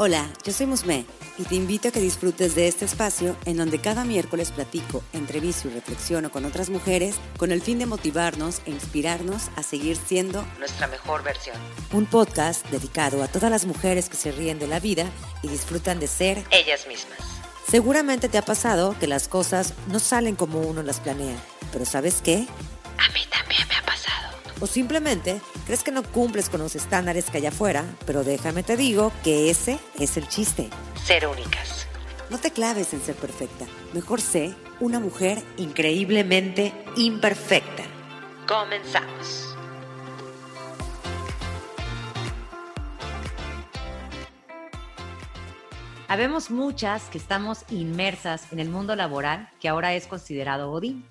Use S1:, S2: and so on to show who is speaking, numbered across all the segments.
S1: Hola, yo soy Musme y te invito a que disfrutes de este espacio en donde cada miércoles platico, entrevisto y reflexiono con otras mujeres con el fin de motivarnos e inspirarnos a seguir siendo nuestra mejor versión. Un podcast dedicado a todas las mujeres que se ríen de la vida y disfrutan de ser ellas mismas. Seguramente te ha pasado que las cosas no salen como uno las planea, pero ¿sabes qué? A mí también. O simplemente crees que no cumples con los estándares que hay afuera, pero déjame te digo que ese es el chiste. Ser únicas. No te claves en ser perfecta. Mejor sé una mujer increíblemente imperfecta. Comenzamos. Habemos muchas que estamos inmersas en el mundo laboral que ahora es considerado Godín.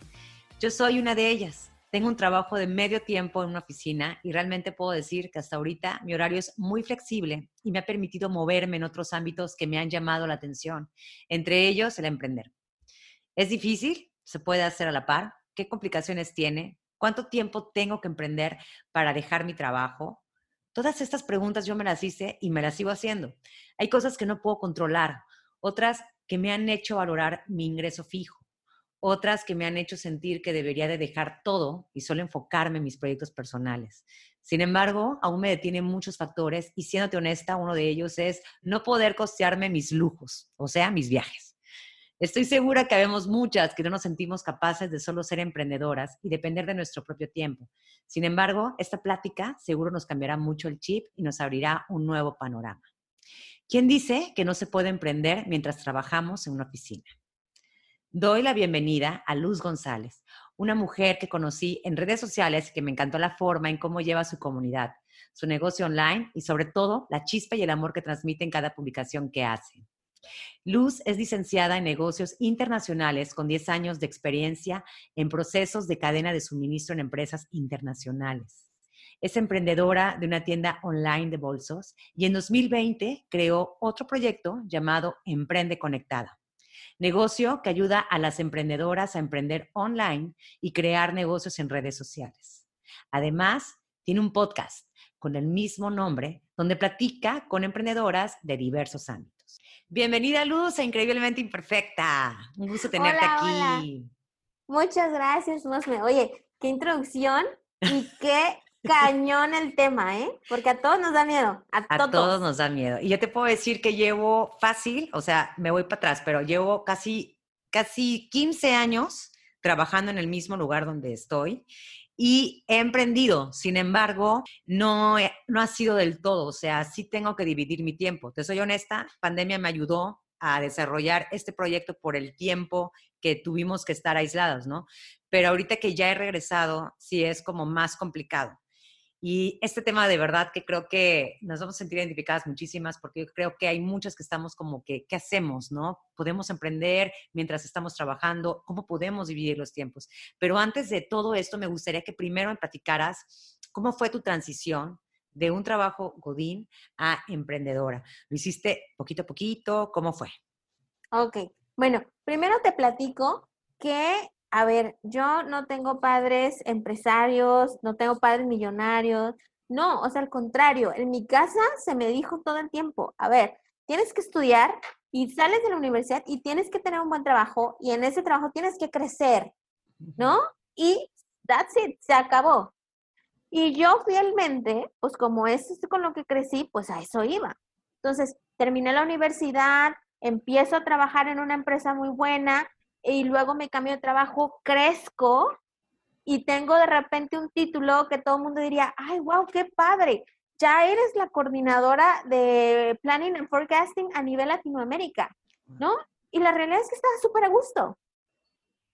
S1: Yo soy una de ellas. Tengo un trabajo de medio tiempo en una oficina y realmente puedo decir que hasta ahorita mi horario es muy flexible y me ha permitido moverme en otros ámbitos que me han llamado la atención, entre ellos el emprender. ¿Es difícil? ¿Se puede hacer a la par? ¿Qué complicaciones tiene? ¿Cuánto tiempo tengo que emprender para dejar mi trabajo? Todas estas preguntas yo me las hice y me las sigo haciendo. Hay cosas que no puedo controlar, otras que me han hecho valorar mi ingreso fijo otras que me han hecho sentir que debería de dejar todo y solo enfocarme en mis proyectos personales. Sin embargo, aún me detienen muchos factores y siéndote honesta, uno de ellos es no poder costearme mis lujos, o sea, mis viajes. Estoy segura que habemos muchas que no nos sentimos capaces de solo ser emprendedoras y depender de nuestro propio tiempo. Sin embargo, esta plática seguro nos cambiará mucho el chip y nos abrirá un nuevo panorama. ¿Quién dice que no se puede emprender mientras trabajamos en una oficina? Doy la bienvenida a Luz González, una mujer que conocí en redes sociales y que me encantó la forma en cómo lleva su comunidad, su negocio online y sobre todo la chispa y el amor que transmite en cada publicación que hace. Luz es licenciada en negocios internacionales con 10 años de experiencia en procesos de cadena de suministro en empresas internacionales. Es emprendedora de una tienda online de bolsos y en 2020 creó otro proyecto llamado Emprende Conectada negocio que ayuda a las emprendedoras a emprender online y crear negocios en redes sociales. Además, tiene un podcast con el mismo nombre donde platica con emprendedoras de diversos ámbitos. Bienvenida Luz Increíblemente Imperfecta. Un gusto tenerte aquí.
S2: Muchas gracias, Mosme. Oye, qué introducción y qué cañón el tema, ¿eh? Porque a todos nos da miedo.
S1: A, todos. nos da miedo. Y yo te puedo decir que llevo fácil, o sea, me voy para atrás, pero llevo casi, casi 15 años trabajando en el mismo lugar donde estoy y he emprendido. Sin embargo, no, no ha sido del todo, o sea, sí tengo que dividir mi tiempo. Te soy honesta, pandemia me ayudó a desarrollar este proyecto por el tiempo que tuvimos que estar aislados, ¿no? Pero ahorita que ya he regresado, sí es como más complicado. Y este tema de verdad que creo que nos vamos a sentir identificadas muchísimas porque yo creo que hay muchas que estamos como que, ¿qué hacemos? ¿No? ¿Podemos emprender mientras estamos trabajando? ¿Cómo podemos dividir los tiempos? Pero antes de todo esto, me gustaría que primero me platicaras cómo fue tu transición de un trabajo Godín a emprendedora. ¿Lo hiciste poquito a poquito? ¿Cómo fue?
S2: Ok, bueno, primero te platico que a ver, yo no tengo padres empresarios, no tengo padres millonarios, no, o sea, al contrario, en mi casa se me dijo todo el tiempo, a ver, tienes que estudiar y sales de la universidad y tienes que tener un buen trabajo y en ese trabajo tienes que crecer, ¿no? Y that's it, se acabó. Y yo fielmente, pues como es con lo que crecí, pues a eso iba. Entonces, terminé la universidad, empiezo a trabajar en una empresa muy buena, y luego me cambio de trabajo, crezco y tengo de repente un título que todo el mundo diría, ay, wow, qué padre, ya eres la coordinadora de Planning and Forecasting a nivel Latinoamérica, ¿no? Y la realidad es que estaba súper a gusto.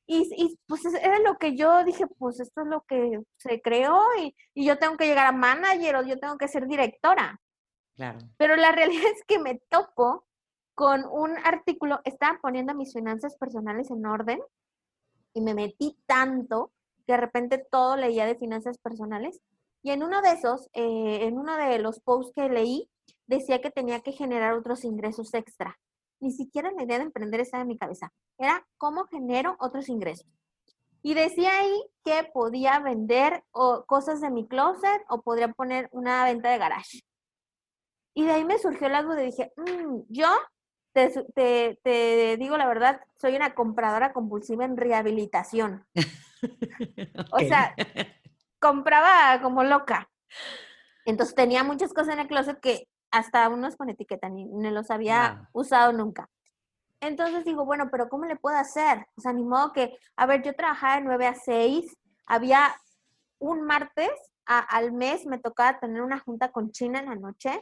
S2: Y, y, pues era lo que yo dije, pues esto es lo que se creó y, y, yo tengo que llegar a manager o yo tengo que ser directora. Claro. Pero la realidad es que me topo con un artículo, estaba poniendo mis finanzas personales en orden y me metí tanto que de repente todo leía de finanzas personales. Y en uno de esos, eh, en uno de los posts que leí, decía que tenía que generar otros ingresos extra. Ni siquiera la idea de emprender estaba en mi cabeza. Era cómo genero otros ingresos. Y decía ahí que podía vender cosas de mi closet o podría poner una venta de garage. Y de ahí me surgió la duda y dije, mm, yo te, te, digo la verdad, soy una compradora compulsiva en rehabilitación. O sea, compraba como loca. Entonces tenía muchas cosas en el closet que hasta unos con etiqueta ni, los había usado nunca. Entonces digo, bueno, pero ¿cómo le puedo hacer? O sea, ni modo que, a ver, yo trabajaba de 9 a 6, había un martes al mes, me tocaba tener una junta con China en la noche,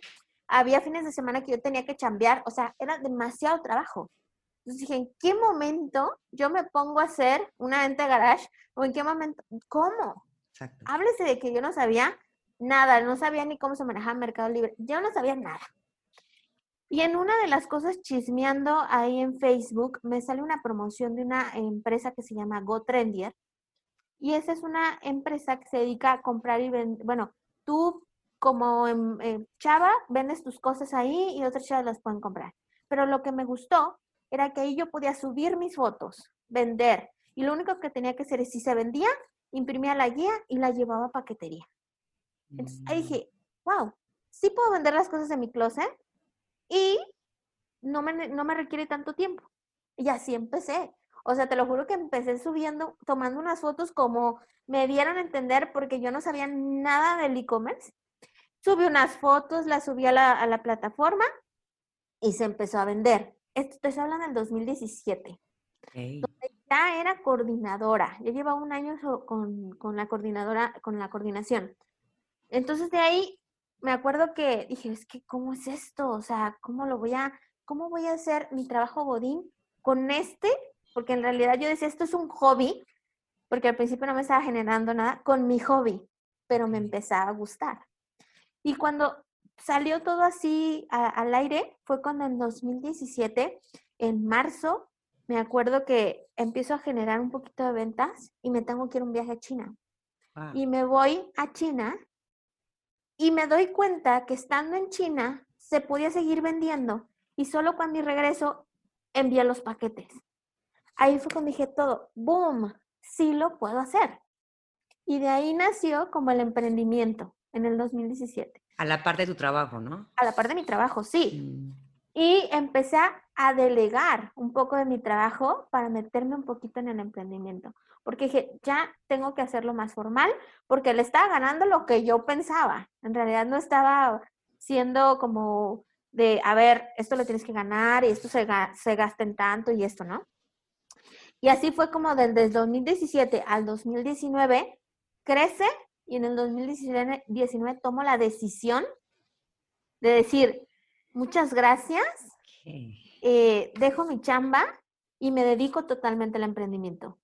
S2: había fines de semana que yo tenía que chambear, o sea, era demasiado trabajo. Entonces dije, ¿en qué momento yo me pongo a hacer una venta garage? ¿O en qué momento? ¿Cómo? Exacto. Háblese de que yo no sabía nada, no sabía ni cómo se manejaba Mercado Libre, yo no sabía nada. Y en una de las cosas chismeando ahí en Facebook, me sale una promoción de una empresa que se llama GoTrendier. Y esa es una empresa que se dedica a comprar y vender, bueno, tú como en, chava, vendes tus cosas ahí y otras chavas las pueden comprar. Pero lo que me gustó era que ahí yo podía subir mis fotos, vender. Y lo único que tenía que hacer es, si se vendía, imprimía la guía y la llevaba a paquetería. Entonces ahí mm. dije, wow, sí puedo vender las cosas de mi closet y no me, no me requiere tanto tiempo. Y así empecé. O sea, te lo juro que empecé subiendo, tomando unas fotos como me dieron a entender porque yo no sabía nada del e-commerce Subí unas fotos, las subí a la, plataforma y se empezó a vender. Esto te hablan del 2017. ya era coordinadora. Ya llevaba un año con, la coordinadora, con la coordinación. Entonces de ahí me acuerdo que dije, es que, ¿cómo es esto? O sea, ¿cómo lo voy a, cómo voy a hacer mi trabajo Godín con este? Porque en realidad yo decía, esto es un hobby, porque al principio no me estaba generando nada, con mi hobby, pero me empezaba a gustar. Y cuando salió todo así al aire, fue cuando en 2017, en marzo, me acuerdo que empiezo a generar un poquito de ventas y me tengo que ir un viaje a China. Y me voy a China y me doy cuenta que estando en China se podía seguir vendiendo y solo cuando mi regreso envié los paquetes. Ahí fue cuando dije todo, boom, sí lo puedo hacer. Y de ahí nació como el emprendimiento en el 2017.
S1: A la par de tu trabajo, ¿no?
S2: A la par de mi trabajo, sí. Mm. Y empecé a delegar un poco de mi trabajo para meterme un poquito en el emprendimiento. Porque dije, ya tengo que hacerlo más formal, porque le estaba ganando lo que yo pensaba. En realidad no estaba siendo como de, a ver, esto lo tienes que ganar y esto se, se gasta en tanto y esto, ¿no? Y así fue como desde el 2017 al 2019 crece y en el 2019 tomo la decisión de decir, muchas gracias, eh, dejo mi chamba y me dedico totalmente al emprendimiento.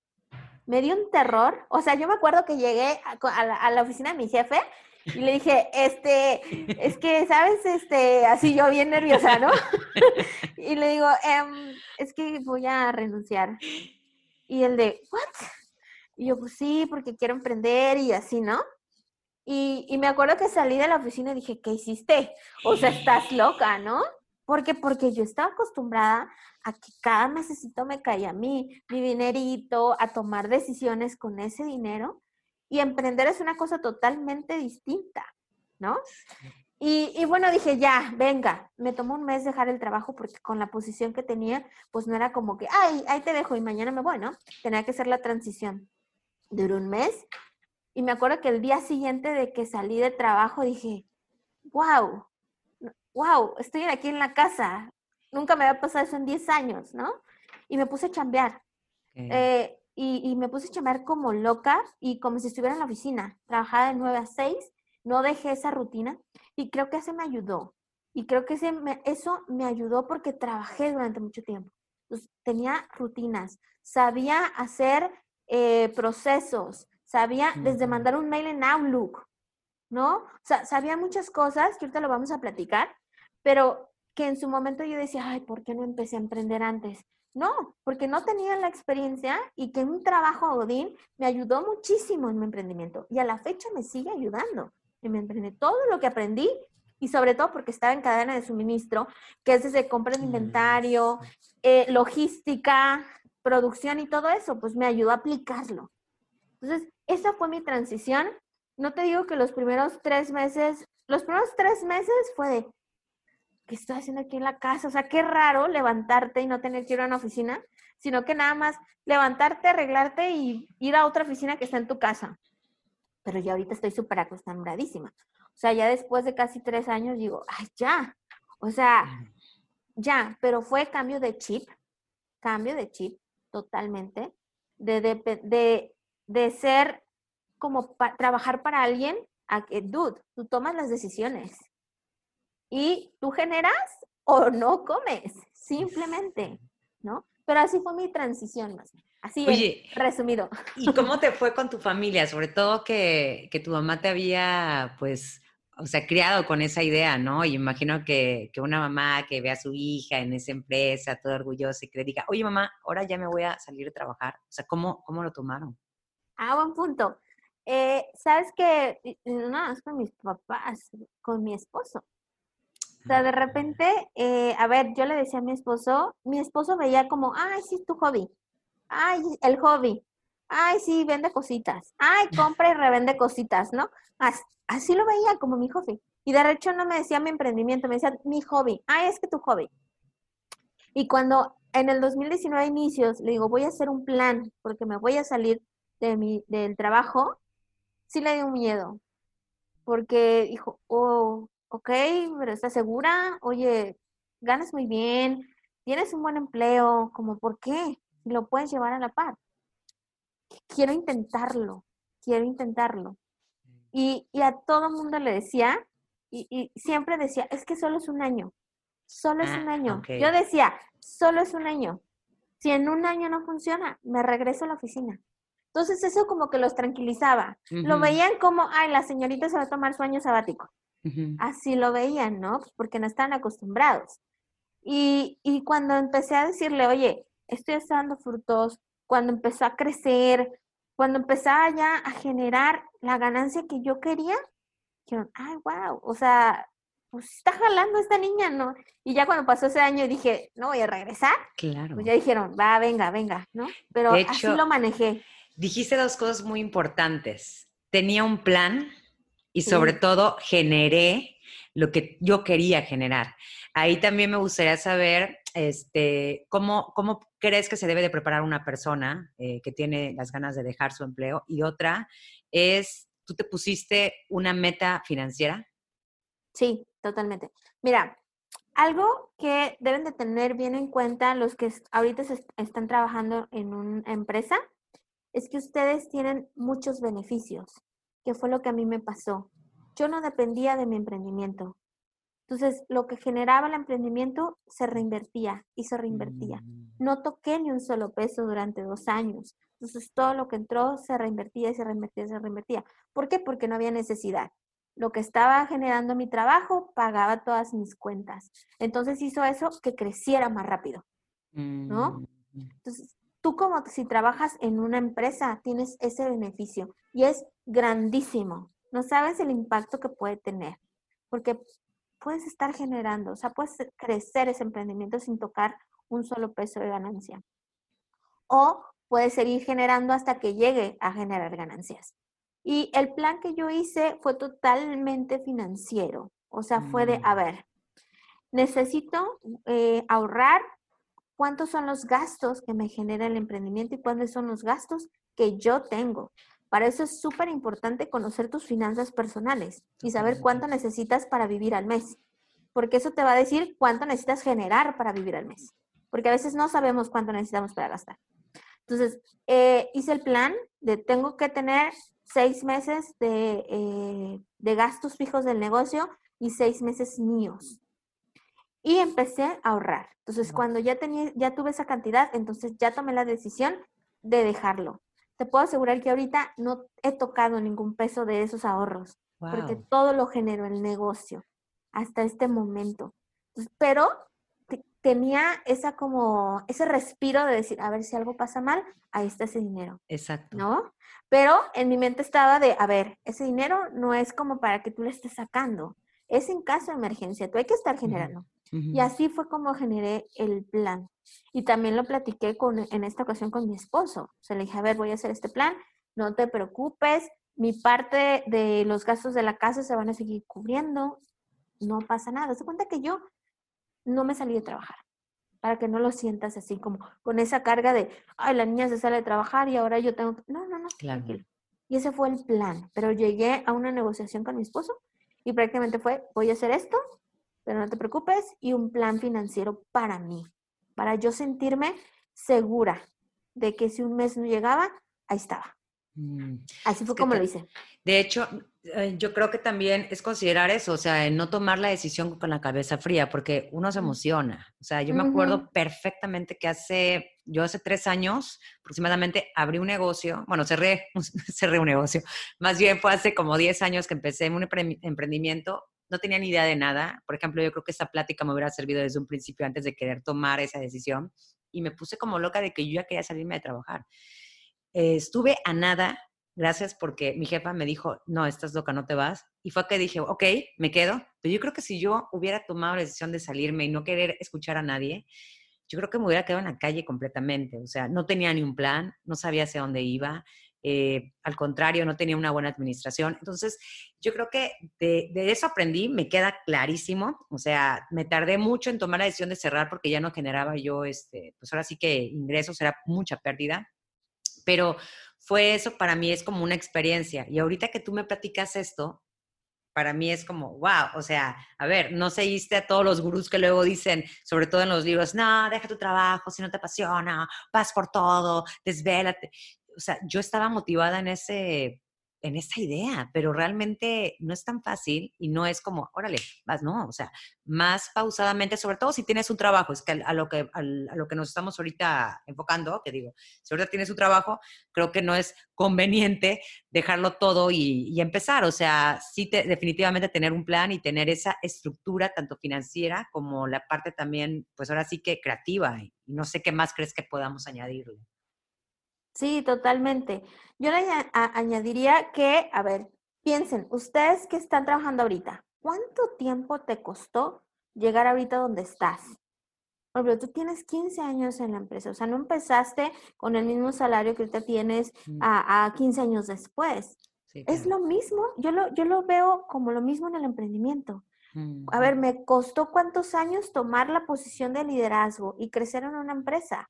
S2: Me dio un terror, o sea, yo me acuerdo que llegué a, la, oficina de mi jefe y le dije, este, es que, ¿sabes? Este, así yo bien nerviosa, ¿no? y le digo, em, es que voy a renunciar. Y el de, ¿what? Y yo, pues sí, porque quiero emprender y así, ¿no? Y, me acuerdo que salí de la oficina y dije, ¿qué hiciste? O sea, estás loca, ¿no? Porque Porque yo estaba acostumbrada a que cada mesecito me caía a mí, mi dinerito, a tomar decisiones con ese dinero. Y emprender es una cosa totalmente distinta, ¿no? Y, y, bueno, dije, ya, venga, me tomó un mes dejar el trabajo porque con la posición que tenía, pues no era como que, ay, ahí te dejo y mañana me voy, ¿no? Tenía que hacer la transición. Duró un mes y me acuerdo que el día siguiente de que salí de trabajo dije, wow, wow, estoy aquí en la casa. Nunca me había pasado eso en 10 años, ¿no? Y me puse a chambear. Eh, y, me puse a chambear como loca y como si estuviera en la oficina. Trabajaba de 9 a 6, no dejé esa rutina y creo que eso me ayudó. Y creo que ese eso me ayudó porque trabajé durante mucho tiempo. tenía rutinas, sabía hacer eh, procesos, sabía desde mandar un mail en Outlook, ¿no? O sea, sabía muchas cosas que ahorita lo vamos a platicar, pero que en su momento yo decía, ay, ¿por qué no empecé a emprender antes? No, porque no tenía la experiencia y que un trabajo Odín me ayudó muchísimo en mi emprendimiento y a la fecha me sigue ayudando en mi emprendimiento. Todo lo que aprendí y sobre todo porque estaba en cadena de suministro, que es desde compra de inventario, eh, logística, producción y todo eso, pues me ayudó a aplicarlo. Entonces, esa fue mi transición. No te digo que los primeros tres meses, los primeros tres meses fue de, ¿qué estoy haciendo aquí en la casa? O sea, qué raro levantarte y no tener que ir a una oficina, sino que nada más levantarte, arreglarte y ir a otra oficina que está en tu casa. Pero ya ahorita estoy súper acostumbradísima. O sea, ya después de casi tres años digo, ay, ya. O sea, ya, pero fue cambio de chip, cambio de chip totalmente, de, de, de, ser como trabajar para alguien a que, dude, tú tomas las decisiones y tú generas o no comes, simplemente, ¿no? Pero así fue mi transición más Así resumido.
S1: ¿Y cómo te fue con tu familia? Sobre todo que, que tu mamá te había, pues, o sea, criado con esa idea, ¿no? Y imagino que, que, una mamá que ve a su hija en esa empresa, toda orgullosa, y que le diga, oye mamá, ahora ya me voy a salir a trabajar. O sea, ¿cómo, cómo lo tomaron?
S2: Ah, buen punto. Eh, Sabes que no, es con mis papás, con mi esposo. O sea, de repente, eh, a ver, yo le decía a mi esposo, mi esposo veía como, ay, sí, es tu hobby. Ay, el hobby. Ay, sí, vende cositas. Ay, compra y revende cositas, ¿no? Así, lo veía como mi hobby. Y de hecho no me decía mi emprendimiento, me decía mi hobby. Ay, es que tu hobby. Y cuando en el 2019 inicios le digo, voy a hacer un plan porque me voy a salir de mi, del trabajo, sí le dio miedo. Porque dijo, oh, ok, pero ¿estás segura? Oye, ganas muy bien, tienes un buen empleo, como por qué? Lo puedes llevar a la par. Quiero intentarlo, quiero intentarlo. Y, a todo mundo le decía, y, siempre decía, es que solo es un año, solo es ah, un año. Yo decía, solo es un año. Si en un año no funciona, me regreso a la oficina. Entonces eso como que los tranquilizaba. Lo veían como, ay, la señorita se va a tomar su año sabático. Así lo veían, ¿no? Pues porque no están acostumbrados. Y, cuando empecé a decirle, oye, estoy dando frutos, cuando empezó a crecer, cuando empezaba ya a generar la ganancia que yo quería, dijeron, ay, wow, o sea, pues está jalando esta niña, ¿no? Y ya cuando pasó ese año dije, no voy a regresar. Claro. Pues ya dijeron, va, venga, venga, ¿no? Pero así lo manejé.
S1: Dijiste dos cosas muy importantes. Tenía un plan y sobre todo generé lo que yo quería generar. Ahí también me gustaría saber este, ¿cómo, ¿cómo crees que se debe de preparar una persona eh, que tiene las ganas de dejar su empleo? Y otra es, ¿tú te pusiste una meta financiera?
S2: Sí, totalmente. Mira, algo que deben de tener bien en cuenta los que ahorita están trabajando en una empresa es que ustedes tienen muchos beneficios, que fue lo que a mí me pasó. Yo no dependía de mi emprendimiento. Entonces, lo que generaba el emprendimiento se reinvertía y se reinvertía. Mm. No toqué ni un solo peso durante dos años. Entonces, todo lo que entró se reinvertía y se reinvertía y se reinvertía. ¿Por qué? Porque no había necesidad. Lo que estaba generando mi trabajo pagaba todas mis cuentas. Entonces, hizo eso que creciera más rápido. ¿No? Mm. Entonces, tú como si trabajas en una empresa, tienes ese beneficio y es grandísimo. No sabes el impacto que puede tener, porque puedes estar generando, o sea, puedes crecer ese emprendimiento sin tocar un solo peso de ganancia. O puedes seguir generando hasta que llegue a generar ganancias. Y el plan que yo hice fue totalmente financiero, o sea, fue de, a mm. ver, necesito eh, ahorrar cuántos son los gastos que me genera el emprendimiento y cuáles son los gastos que yo tengo. Para eso es súper importante conocer tus finanzas personales y saber cuánto necesitas para vivir al mes, porque eso te va a decir cuánto necesitas generar para vivir al mes, porque a veces no sabemos cuánto necesitamos para gastar. Entonces, eh, hice el plan de tengo que tener seis meses de, eh, de gastos fijos del negocio y seis meses míos y empecé a ahorrar. Entonces, cuando ya, tenía, ya tuve esa cantidad, entonces ya tomé la decisión de dejarlo. Te puedo asegurar que ahorita no he tocado ningún peso de esos ahorros, porque todo lo generó el negocio hasta este momento. pero tenía esa como, ese respiro de decir, a ver si algo pasa mal, ahí está ese dinero.
S1: Exacto.
S2: ¿No? Pero en mi mente estaba de, a ver, ese dinero no es como para que tú le estés sacando, es en caso de emergencia, tú hay que estar generando. Y así fue como generé el plan. Y también lo platiqué con, en esta ocasión con mi esposo. Se le dije, a ver, voy a hacer este plan, no te preocupes, mi parte de los gastos de la casa se van a seguir cubriendo, no pasa nada. Se cuenta que yo no me salí de trabajar, para que no lo sientas así como con esa carga de, ay, la niña se sale de trabajar y ahora yo tengo que... No, no, no, tranquilo. Y ese fue el plan, pero llegué a una negociación con mi esposo y prácticamente fue, voy a hacer esto, pero no te preocupes, y un plan financiero para mí, para yo sentirme segura de que si un mes no llegaba, ahí estaba. Mm, Así fue como lo hice.
S1: De hecho, eh, yo creo que también es considerar eso, o sea, no tomar la decisión con la cabeza fría, porque uno se emociona. O sea, yo me acuerdo perfectamente que hace, yo hace tres años aproximadamente abrí un negocio, bueno, cerré, cerré un negocio, más bien fue hace como 10 años que empecé un emprendimiento, no tenía ni idea de nada. Por ejemplo, yo creo que esa plática me hubiera servido desde un principio antes de querer tomar esa decisión y me puse como loca de que yo ya quería salirme de trabajar. Eh, estuve a nada gracias porque mi jefa me dijo, no, estás loca, no te vas. Y fue que dije, ok, me quedo. Pero yo creo que si yo hubiera tomado la decisión de salirme y no querer escuchar a nadie, yo creo que me hubiera quedado en la calle completamente. O sea, no tenía ni un plan, no sabía hacia dónde iba. Eh, al contrario, no tenía una buena administración. Entonces, yo creo que de, eso aprendí, me queda clarísimo. O sea, me tardé mucho en tomar la decisión de cerrar porque ya no generaba yo, este, pues ahora sí que ingresos, era mucha pérdida. Pero fue eso, para mí es como una experiencia. Y ahorita que tú me platicas esto, para mí es como, wow, o sea, a ver, no seguiste a todos los gurús que luego dicen, sobre todo en los libros, no, deja tu trabajo si no te apasiona, vas por todo, desvélate. O sea, yo estaba motivada en ese, en esa idea, pero realmente no es tan fácil y no es como, órale, vas, no, o sea, más pausadamente, sobre todo si tienes un trabajo, es que a, lo que a, lo que nos estamos ahorita enfocando, que digo, si ahorita tienes un trabajo, creo que no es conveniente dejarlo todo y, empezar, o sea, sí te, definitivamente tener un plan y tener esa estructura tanto financiera como la parte también, pues ahora sí que creativa y no sé qué más crees que podamos añadirle.
S2: Sí, totalmente. Yo le añadiría que, a ver, piensen, ustedes que están trabajando ahorita, ¿cuánto tiempo te costó llegar ahorita donde estás? Por ejemplo, tú tienes 15 años en la empresa, o sea, no empezaste con el mismo salario que ahorita tienes mm. a, 15 años después. Es lo mismo, yo lo, yo lo veo como lo mismo en el emprendimiento. A ver, me costó cuántos años tomar la posición de liderazgo y crecer en una empresa.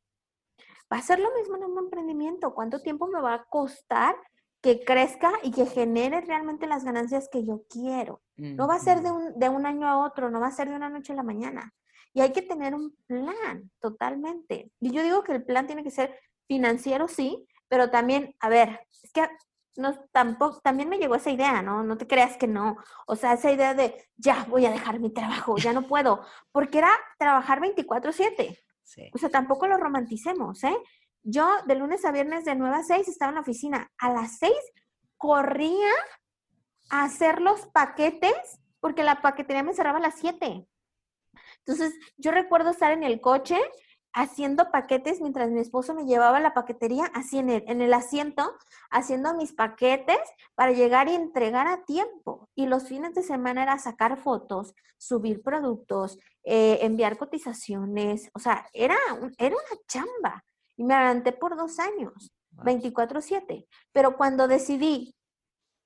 S2: Va a ser lo mismo en un emprendimiento. ¿Cuánto tiempo me va a costar que crezca y que genere realmente las ganancias que yo quiero? No va a ser de un, de un año a otro, no va a ser de una noche a la mañana. Y hay que tener un plan totalmente. Y yo digo que el plan tiene que ser financiero, sí, pero también, a ver, es que no, tampoco, también me llegó esa idea, ¿no? No te creas que no. O sea, esa idea de, ya voy a dejar mi trabajo, ya no puedo, porque era trabajar 24/7. O sea, tampoco lo romanticemos, ¿eh? Yo de lunes a viernes de 9 a 6 estaba en la oficina. A las 6 corría a hacer los paquetes porque la paquetería me cerraba a las 7. Entonces, yo recuerdo estar en el coche haciendo paquetes mientras mi esposo me llevaba la paquetería así en el, en el asiento, haciendo mis paquetes para llegar y entregar a tiempo. Y los fines de semana era sacar fotos, subir productos, eh, enviar cotizaciones, o sea, era, era una chamba. Y me adelanté por dos años, 24/7. Pero cuando decidí,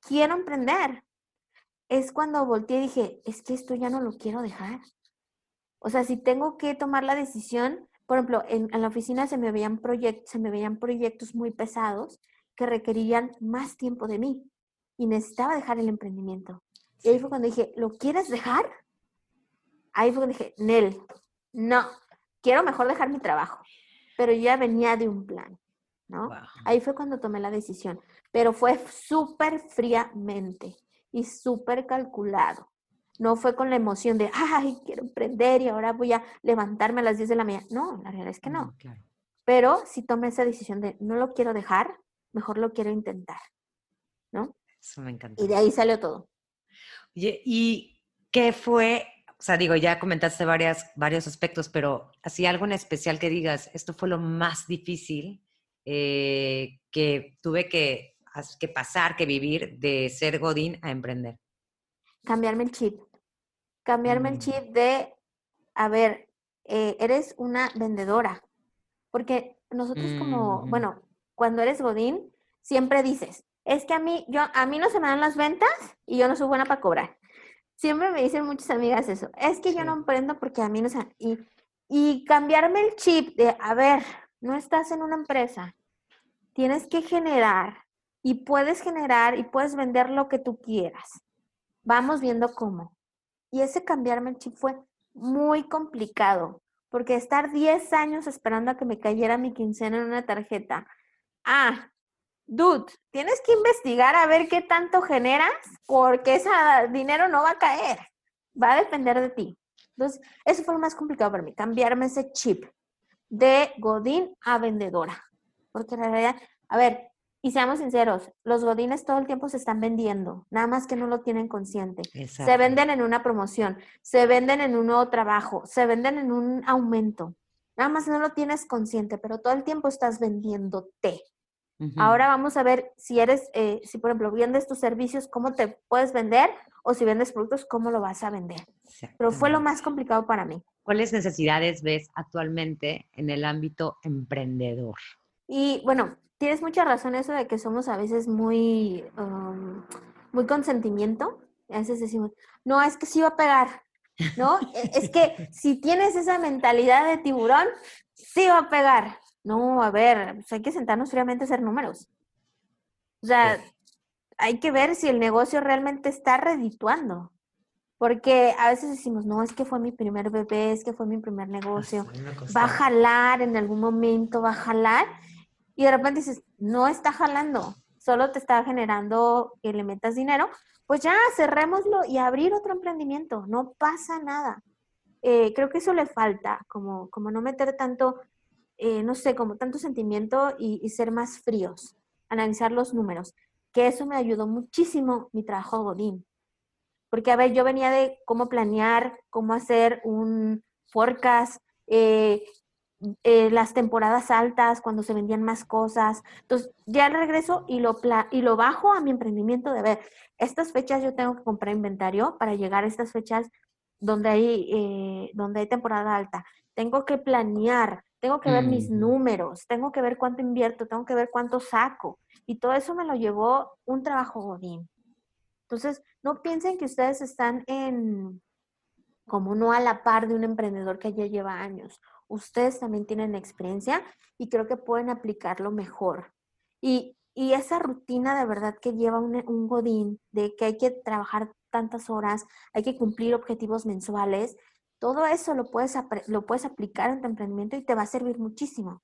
S2: quiero emprender, es cuando volteé y dije, es que esto ya no lo quiero dejar. O sea, si tengo que tomar la decisión, por ejemplo, en, la oficina se me, veían se me veían proyectos muy pesados que requerían más tiempo de mí y necesitaba dejar el emprendimiento. Y ahí fue cuando dije, ¿lo quieres dejar? Ahí fue cuando dije, Nel, no, quiero mejor dejar mi trabajo. Pero ya venía de un plan, ¿no? Ahí fue cuando tomé la decisión. Pero fue súper fríamente y súper calculado. No fue con la emoción de, ay, quiero emprender y ahora voy a levantarme a las 10 de la mañana. No, la realidad es que no. Pero si tomé esa decisión de, no lo quiero dejar, mejor lo quiero intentar. ¿No?
S1: Eso me encanta.
S2: Y de ahí salió todo.
S1: Oye, ¿y qué fue? O sea, digo, ya comentaste varias, varios aspectos, pero así algo en especial que digas, esto fue lo más difícil eh, que tuve que, que pasar, que vivir de ser Godín a emprender
S2: cambiarme el chip. Cambiarme el mm. chip de, a ver, eh, eres una vendedora. Porque nosotros como, bueno, cuando eres Godín, siempre dices, es que a mí, yo, a mí no se me dan las ventas y yo no soy buena para cobrar. siempre me dicen muchas amigas eso. Es que yo no emprendo porque a mí no se... Y, y cambiarme el chip de, a ver, no estás en una empresa, tienes que generar y puedes generar y puedes vender lo que tú quieras. Vamos viendo cómo. Y ese cambiarme el chip fue muy complicado, porque estar 10 años esperando a que me cayera mi quincena en una tarjeta. Ah, dude, tienes que investigar a ver qué tanto generas, porque ese dinero no va a caer. Va a depender de ti. Entonces, eso fue lo más complicado para mí, cambiarme ese chip de Godín a vendedora. Porque en realidad, a ver, y seamos sinceros, los godines todo el tiempo se están vendiendo, nada más que no lo tienen consciente. Se venden en una promoción, se venden en un nuevo trabajo, se venden en un aumento. Nada más no lo tienes consciente, pero todo el tiempo estás vendiéndote. Ahora vamos a ver si eres, eh, si por ejemplo vendes tus servicios, cómo te puedes vender o si vendes productos, cómo lo vas a vender. Pero fue lo más complicado para mí.
S1: ¿Cuáles necesidades ves actualmente en el ámbito emprendedor?
S2: Y bueno, tienes mucha razón eso de que somos a veces muy, um, muy consentimiento. A veces decimos, no, es que sí va a pegar, ¿no? E, es que si tienes esa mentalidad de tiburón, sí va a pegar. No, a ver, pues hay que sentarnos fríamente a hacer números. O sea, hay que ver si el negocio realmente está redituando. Porque a veces decimos, no, es que fue mi primer bebé, es que fue mi primer negocio, va a jalar en algún momento, va a jalar y de repente dices, no está jalando, solo te está generando que le metas dinero, pues ya cerrémoslo y abrir otro emprendimiento, no pasa nada. Eh, creo que eso le falta, como, como no meter tanto, eh, no sé, como tanto sentimiento y, y, ser más fríos, analizar los números, que eso me ayudó muchísimo mi trabajo Godín. Porque, a ver, yo venía de cómo planear, cómo hacer un forecast, eh, eh, las temporadas altas, cuando se vendían más cosas. Entonces, ya regreso y lo, y lo bajo a mi emprendimiento de ver, estas fechas yo tengo que comprar inventario para llegar a estas fechas donde hay, eh, donde hay temporada alta. Tengo que planear, tengo que ver mis números, tengo que ver cuánto invierto, tengo que ver cuánto saco. Y todo eso me lo llevó un trabajo godín. Entonces, no piensen que ustedes están en como no a la par de un emprendedor que ya lleva años ustedes también tienen experiencia y creo que pueden aplicarlo mejor. Y, esa rutina de verdad que lleva un, godín, de que hay que trabajar tantas horas, hay que cumplir objetivos mensuales, todo eso lo puedes, lo puedes aplicar en tu emprendimiento y te va a servir muchísimo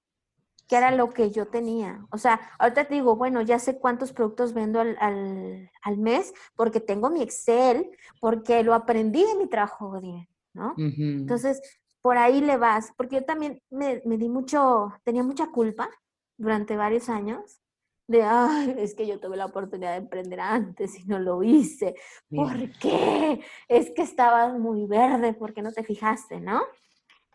S2: que era lo que yo tenía. O sea, ahorita te digo, bueno, ya sé cuántos productos vendo al, al, mes porque tengo mi Excel, porque lo aprendí de mi trabajo, Godín, ¿no? Entonces, por ahí le vas, porque yo también me, di mucho, tenía mucha culpa durante varios años de, ay, es que yo tuve la oportunidad de emprender antes y no lo hice. ¿Por qué? Es que estabas muy verde, ¿por qué no te fijaste, no?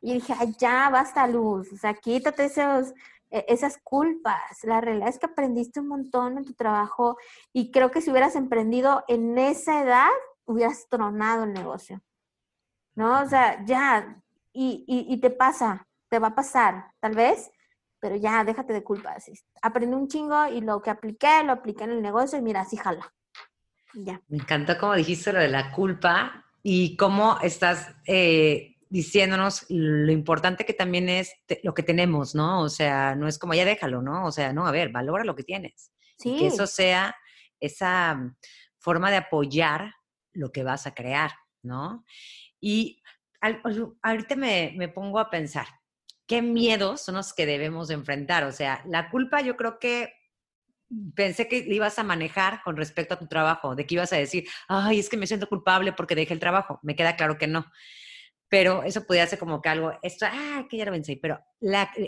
S2: Y dije, ay, ya, basta luz, o sea, quítate esos, e, esas culpas. La realidad es que aprendiste un montón en tu trabajo y creo que si hubieras emprendido en esa edad, hubieras tronado el negocio. ¿No? O sea, ya, y, y, te pasa, te va a pasar, tal vez, pero ya déjate de culpas. Aprendí un chingo y lo que apliqué, lo apliqué en el negocio y mira, así jala. Ya.
S1: Me encantó como dijiste lo de la culpa y cómo estás eh, diciéndonos lo importante que también es lo que tenemos, ¿no? O sea, no es como ya déjalo, ¿no? O sea, no, a ver, valora lo que tienes. Sí. que eso sea esa forma de apoyar lo que vas a crear, ¿no? Y ahorita me, me pongo a pensar, ¿qué miedos son los que debemos enfrentar? O sea, la culpa yo creo que pensé que ibas a manejar con respecto a tu trabajo, de que ibas a decir, ay, es que me siento culpable porque dejé el trabajo. Me queda claro que no. Pero eso podría ser como que algo, esto, ah, que ya lo vencí. Pero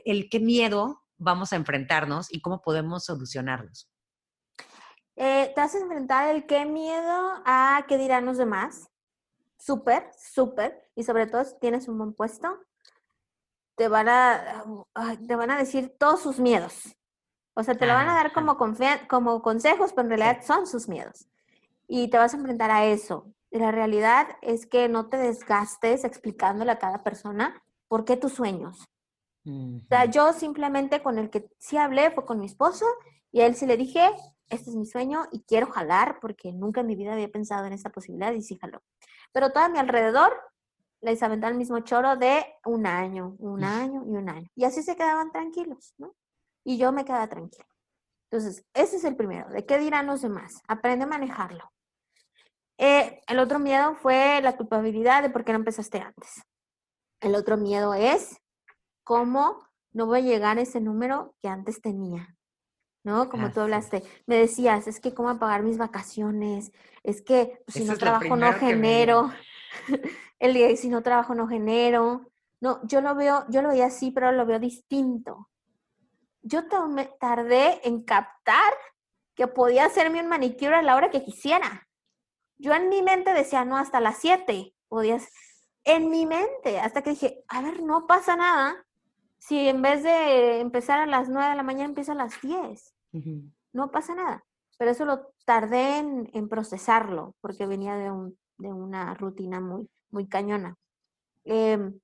S1: el qué miedo vamos a enfrentarnos y cómo podemos solucionarlos.
S2: Eh, te vas a el qué miedo a qué dirán los demás, súper, súper, y sobre todo si tienes un buen puesto, te van a, te van a decir todos sus miedos. O sea, te lo van a dar como, como consejos, pero en realidad son sus miedos. Y te vas a enfrentar a eso. Y la realidad es que no te desgastes explicándole a cada persona por qué tus sueños. O sea, yo simplemente con el que sí hablé fue con mi esposo y a él sí le dije, este es mi sueño y quiero jalar porque nunca en mi vida había pensado en esta posibilidad y sí jaló. Pero todo a mi alrededor les aventaba el mismo choro de un año, un año y un año. Y así se quedaban tranquilos, ¿no? Y yo me quedaba tranquila. Entonces, ese es el primero. ¿De qué dirán los demás? Aprende a manejarlo. Eh, el otro miedo fue la culpabilidad de por qué no empezaste antes. El otro miedo es cómo no voy a llegar a ese número que antes tenía. ¿No? Como tú hablaste, me decías, es que cómo pagar mis vacaciones, es que pues, si no trabajo no genero, el día si no trabajo no genero. No, yo lo veo, yo lo veía así, pero lo veo distinto. Yo tardé en captar que podía hacerme un manicure a la hora que quisiera. Yo en mi mente decía, no, hasta las 7 podías. En mi mente, hasta que dije, a ver, no pasa nada si en vez de empezar a las 9 de la mañana empieza a las 10. No pasa nada. Pero eso lo tardé en, procesarlo porque venía de, un, de, una rutina muy, muy cañona. Em,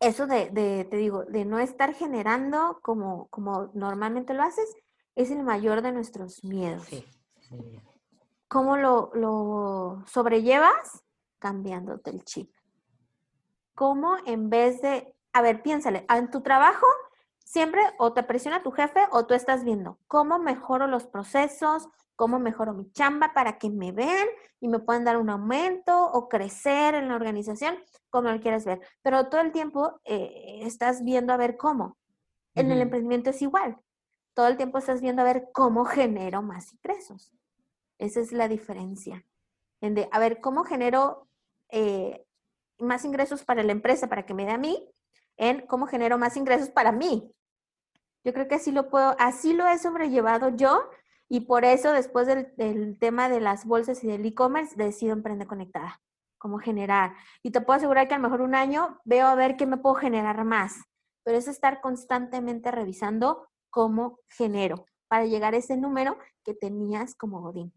S2: eso de, de, te digo, de no estar generando como, como normalmente lo haces, es el mayor de nuestros miedos. Sí. ¿Cómo lo, lo sobrellevas? Cambiándote el chip. ¿Cómo en vez de, a ver, piénsale, en tu trabajo siempre o te presiona tu jefe o tú estás viendo cómo mejoro los procesos, cómo mejoro mi chamba para que me vean y me puedan dar un aumento o crecer en la organización, como lo quieras ver. Pero todo el tiempo eh, estás viendo a ver cómo. En el emprendimiento es igual. Todo el tiempo estás viendo a ver cómo genero más ingresos. Esa es la diferencia. En de, a ver, ¿cómo genero eh, más ingresos para la empresa para que me dé a mí? En cómo genero más ingresos para mí. Yo creo que así lo puedo, así lo he sobrellevado yo y por eso después del, tema de las bolsas y del e-commerce decido emprender conectada, cómo generar. Y te puedo asegurar que a lo mejor un año veo a ver qué me puedo generar más, pero es estar constantemente revisando cómo genero para llegar a ese número que tenías como Godín.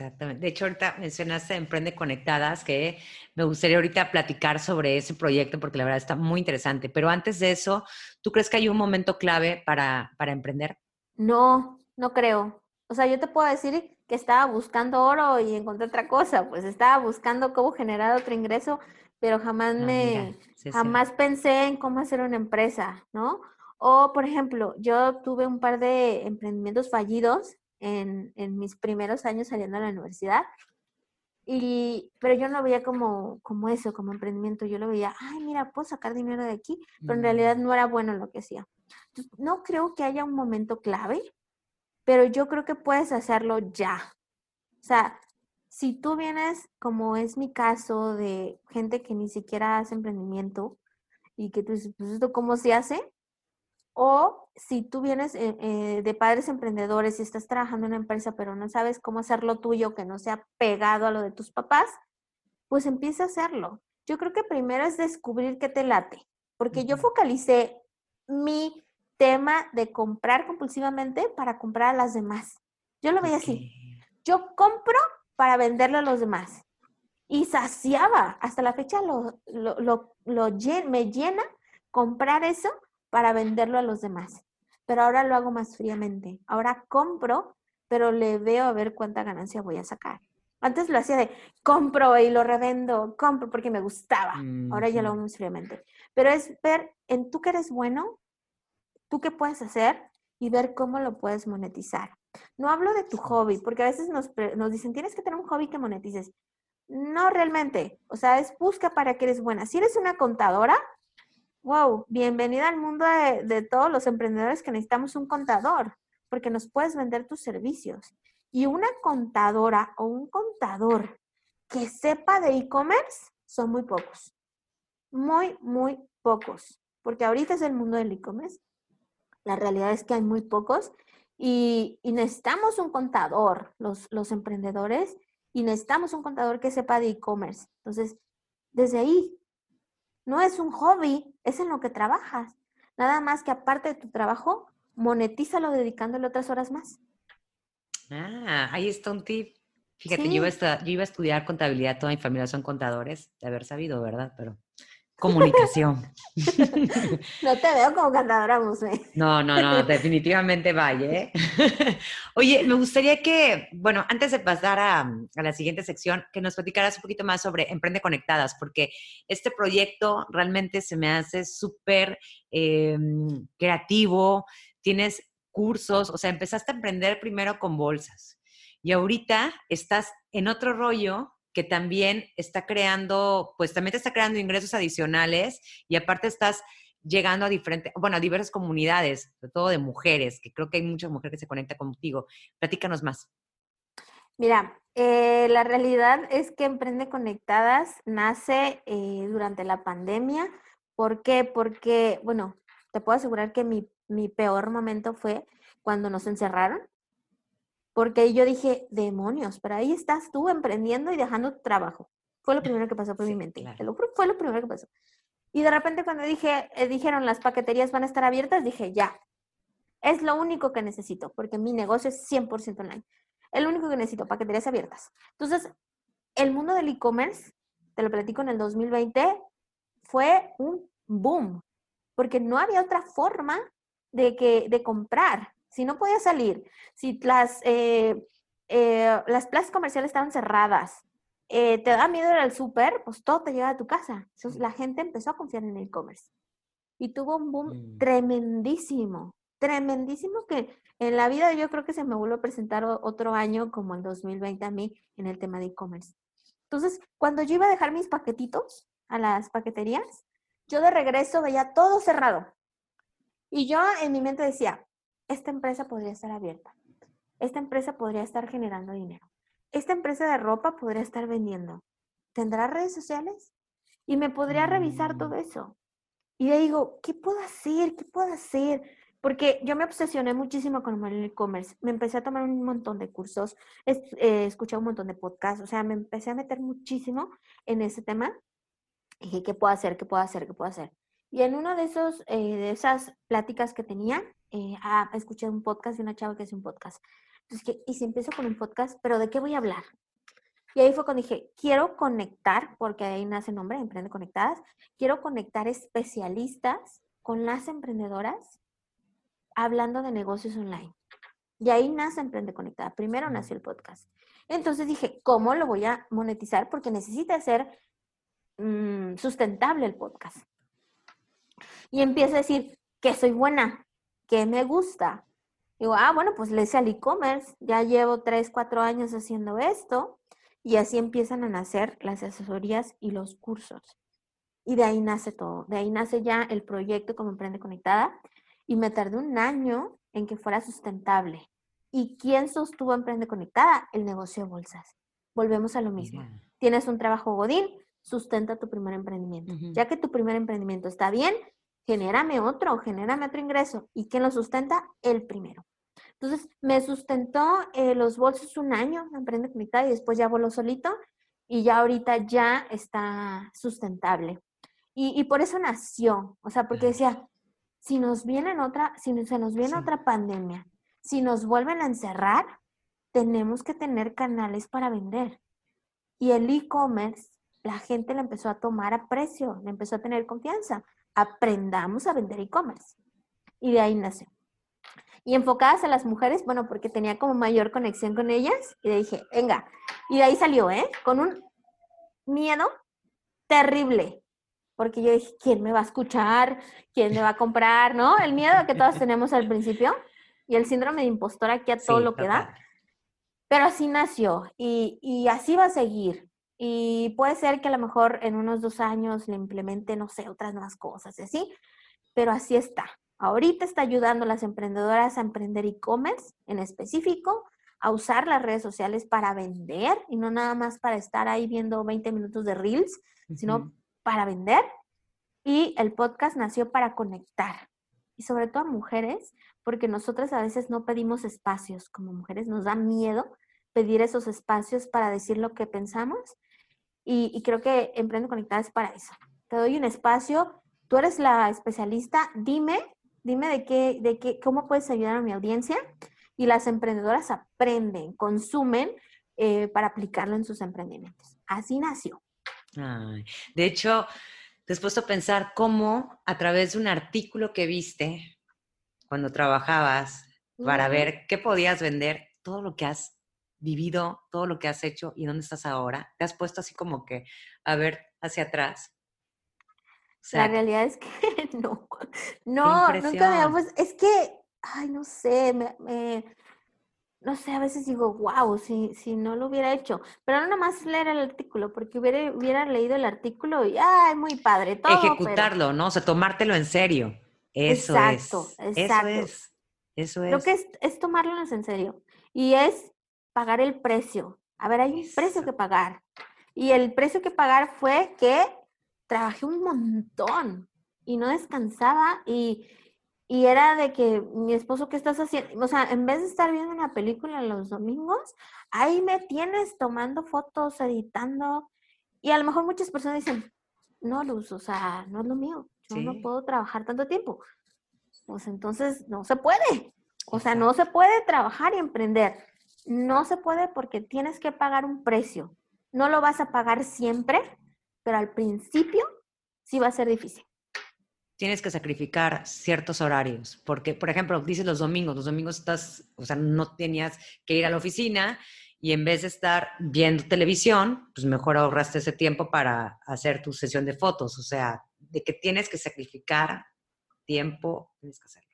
S1: Exactamente. De hecho, ahorita mencionaste Emprende Conectadas, que me gustaría ahorita platicar sobre ese proyecto porque la verdad está muy interesante. Pero antes de eso, ¿tú crees que hay un momento clave para, para emprender?
S2: No, no creo. O sea, yo te puedo decir que estaba buscando oro y encontré otra cosa, pues estaba buscando cómo generar otro ingreso, pero jamás ah, me, jamás pensé en cómo hacer una empresa, ¿no? O, por ejemplo, yo tuve un par de emprendimientos fallidos en, en mis primeros años saliendo a la universidad. Y, pero yo no lo veía como, como eso, como emprendimiento. Yo lo veía, ay, mira, puedo sacar dinero de aquí, pero en realidad mm. no era bueno lo que hacía. no creo que haya un momento clave, pero yo creo que puedes hacerlo ya. O sea, si tú vienes, como es mi caso, de gente que ni siquiera hace emprendimiento y que tú dices, pues esto cómo se hace, o si tú vienes eh, eh, de padres emprendedores y estás trabajando en una empresa, pero no sabes cómo hacer lo tuyo que no sea pegado a lo de tus papás, pues empieza a hacerlo. Yo creo que primero es descubrir qué te late, porque yo focalicé mi tema de comprar compulsivamente para comprar a las demás. Yo lo veía así. Yo compro para venderlo a los demás. Y saciaba, hasta la fecha lo, lo, me llena comprar eso para venderlo a los demás. Pero ahora lo hago más fríamente. Ahora compro, pero le veo a ver cuánta ganancia voy a sacar. Antes lo hacía de compro y lo revendo, compro porque me gustaba. Ahora ya lo hago más fríamente. Pero es ver en tú que eres bueno, tú qué puedes hacer y ver cómo lo puedes monetizar. No hablo de tu hobby, porque a veces nos, nos dicen, tienes que tener un hobby que monetices. No realmente. O sea, es busca para que eres buena. Si eres una contadora, Wow, bienvenida al mundo de, todos los emprendedores que necesitamos un contador, porque nos puedes vender tus servicios. Y una contadora o un contador que sepa de e-commerce son muy pocos. Muy, muy pocos. Porque ahorita es el mundo del e-commerce. La realidad es que hay muy pocos y, necesitamos un contador, los, los emprendedores, y necesitamos un contador que sepa de e-commerce. Entonces, desde ahí no es un hobby, es en lo que trabajas. Nada más que aparte de tu trabajo, monetízalo dedicándole otras horas más.
S1: Ah, ahí está un tip. Fíjate, yo, iba a estudiar contabilidad, toda mi familia son contadores, de haber sabido, ¿verdad? Pero comunicación.
S2: no te veo como cantadora musme.
S1: No, no, no, definitivamente vaya. ¿eh? Oye, me gustaría que, bueno, antes de pasar a, la siguiente sección, que nos platicaras un poquito más sobre Emprende Conectadas, porque este proyecto realmente se me hace súper em, creativo, tienes cursos, o sea, empezaste a emprender primero con bolsas y ahorita estás en otro rollo que también está creando, pues también te está creando ingresos adicionales y aparte estás llegando a diferentes, bueno, a diversas comunidades, sobre todo de mujeres, que creo que hay muchas mujeres que se conectan contigo. Platícanos más.
S2: Mira, eh, la realidad es que Emprende Conectadas nace eh, durante la pandemia. ¿Por qué? Porque, bueno, te puedo asegurar que mi, mi peor momento fue cuando nos encerraron porque yo dije, demonios, pero ahí estás tú emprendiendo y dejando tu trabajo. Fue lo primero que pasó por mi mente. Fue lo primero que pasó. Y de repente cuando dije, eh, dijeron las paqueterías van a estar abiertas, dije, ya, es lo único que necesito, porque mi negocio es 100% online. Es lo único que necesito, paqueterías abiertas. Entonces, el mundo del e-commerce, te lo platico en el 2020, fue un boom, porque no había otra forma de, que, de comprar si no podías salir, si las, eh, eh, las plazas comerciales estaban cerradas, eh, te da miedo ir al súper, pues todo te llega a tu casa. Entonces la gente empezó a confiar en el e-commerce. Y tuvo un boom mm. tremendísimo, tremendísimo que en la vida yo creo que se me vuelve a presentar otro año como el 2020 a mí en el tema de e-commerce. Entonces, cuando yo iba a dejar mis paquetitos a las paqueterías, yo de regreso veía todo cerrado. Y yo en mi mente decía, esta empresa podría estar abierta. Esta empresa podría estar generando dinero. Esta empresa de ropa podría estar vendiendo. ¿Tendrá redes sociales? Y me podría revisar todo mm. eso. Y le digo, ¿qué puedo hacer? ¿Qué puedo hacer? Porque yo me obsesioné muchísimo con el e-commerce. Me empecé a tomar un montón de cursos, eh, escuché un montón de podcasts, o sea, me empecé a meter muchísimo en ese tema. Y dije, ¿qué puedo hacer? ¿Qué puedo hacer? ¿Qué puedo hacer? Y en una de, esos, eh, de esas pláticas que tenía, eh, ah, escuché un podcast de una chava que hace un podcast. Entonces, ¿y si empiezo con un podcast, pero de qué voy a hablar? Y ahí fue cuando dije, quiero conectar, porque ahí nace el nombre, Emprende Conectadas, quiero conectar especialistas con las emprendedoras hablando de negocios online. Y ahí nace Emprende Conectada. Primero nació el podcast. Entonces dije, ¿cómo lo voy a monetizar? Porque necesita ser mm, sustentable el podcast. Y empiezo a decir que soy buena, que me gusta. Digo, ah, bueno, pues le hice al e-commerce, ya llevo tres, cuatro años haciendo esto y así empiezan a nacer las asesorías y los cursos. Y de ahí nace todo, de ahí nace ya el proyecto como Emprende Conectada y me tardé un año en que fuera sustentable. ¿Y quién sostuvo Emprende Conectada? El negocio de bolsas. Volvemos a lo mismo. Tienes un trabajo godín, sustenta tu primer emprendimiento. Ya que tu primer emprendimiento está bien, genérame otro, genérame otro ingreso. ¿Y quién lo sustenta? El primero. Entonces, me sustentó eh, los bolsos un año, Emprende Conectada, y después ya voló solito, y ya ahorita ya está sustentable. Y, por eso nació, o sea, porque decía, si nos viene otra, si se nos viene otra pandemia, si nos vuelven a encerrar, tenemos que tener canales para vender. Y el e-commerce, la gente le empezó a tomar a precio, le empezó a tener confianza aprendamos a vender e-commerce. Y de ahí nació. Y enfocadas a las mujeres, bueno, porque tenía como mayor conexión con ellas, y le dije, venga, y de ahí salió, ¿eh? Con un miedo terrible, porque yo dije, ¿quién me va a escuchar? ¿Quién me va a comprar? ¿No? El miedo que todos tenemos al principio y el síndrome de impostora aquí a todo lo que da. Pero así nació y, y así va a seguir. Y puede ser que a lo mejor en unos dos años le implemente, no sé, otras nuevas cosas y así, pero así está. Ahorita está ayudando a las emprendedoras a emprender e-commerce en específico, a usar las redes sociales para vender y no nada más para estar ahí viendo 20 minutos de reels, sino para vender. Y el podcast nació para conectar y sobre todo a mujeres, porque nosotras a veces no pedimos espacios como mujeres, nos da miedo pedir esos espacios para decir lo que pensamos y, creo que Emprende Conectada es para eso. Te doy un espacio, tú eres la especialista, dime, dime de qué, de qué, cómo puedes ayudar a mi audiencia y las emprendedoras aprenden, consumen eh, para aplicarlo en sus emprendimientos. Así nació.
S1: de hecho, ¿Te has puesto a pensar cómo a través de un artículo que viste cuando trabajabas para ver qué podías vender, todo lo que has vivido, todo lo que has hecho y dónde estás ahora? ¿Te has puesto así como que a ver hacia atrás?
S2: la realidad es que no, no, nunca me pues, es que, ay, no sé, me, no sé, a veces digo, wow, si, si no lo hubiera hecho, pero no nada más leer el artículo, porque hubiera, hubiera leído el artículo y, ay, muy padre, todo.
S1: Ejecutarlo, ¿no? O sea, tomártelo en serio. Eso exacto, es. Exacto. Eso es. Eso es.
S2: Lo que es, es tomarlo en serio. Y es pagar el precio. A ver, hay un precio que pagar. Y el precio que pagar fue que trabajé un montón y no descansaba y, y era de que mi esposo, ¿qué estás haciendo? O sea, en vez de estar viendo una película los domingos, ahí me tienes tomando fotos, editando. Y a lo mejor muchas personas dicen, no, Luz, o sea, no es lo mío. Yo no puedo trabajar tanto tiempo. Pues entonces no se puede. O sea, no se puede trabajar y emprender. No se puede porque tienes que pagar un precio. No lo vas a pagar siempre, pero al principio sí va a ser difícil
S1: tienes que sacrificar ciertos horarios, porque, por ejemplo, dices los domingos, los domingos estás, o sea, no tenías que ir a la oficina y en vez de estar viendo televisión, pues mejor ahorraste ese tiempo para hacer tu sesión de fotos, o sea, de que tienes que sacrificar tiempo, tienes que hacerlo.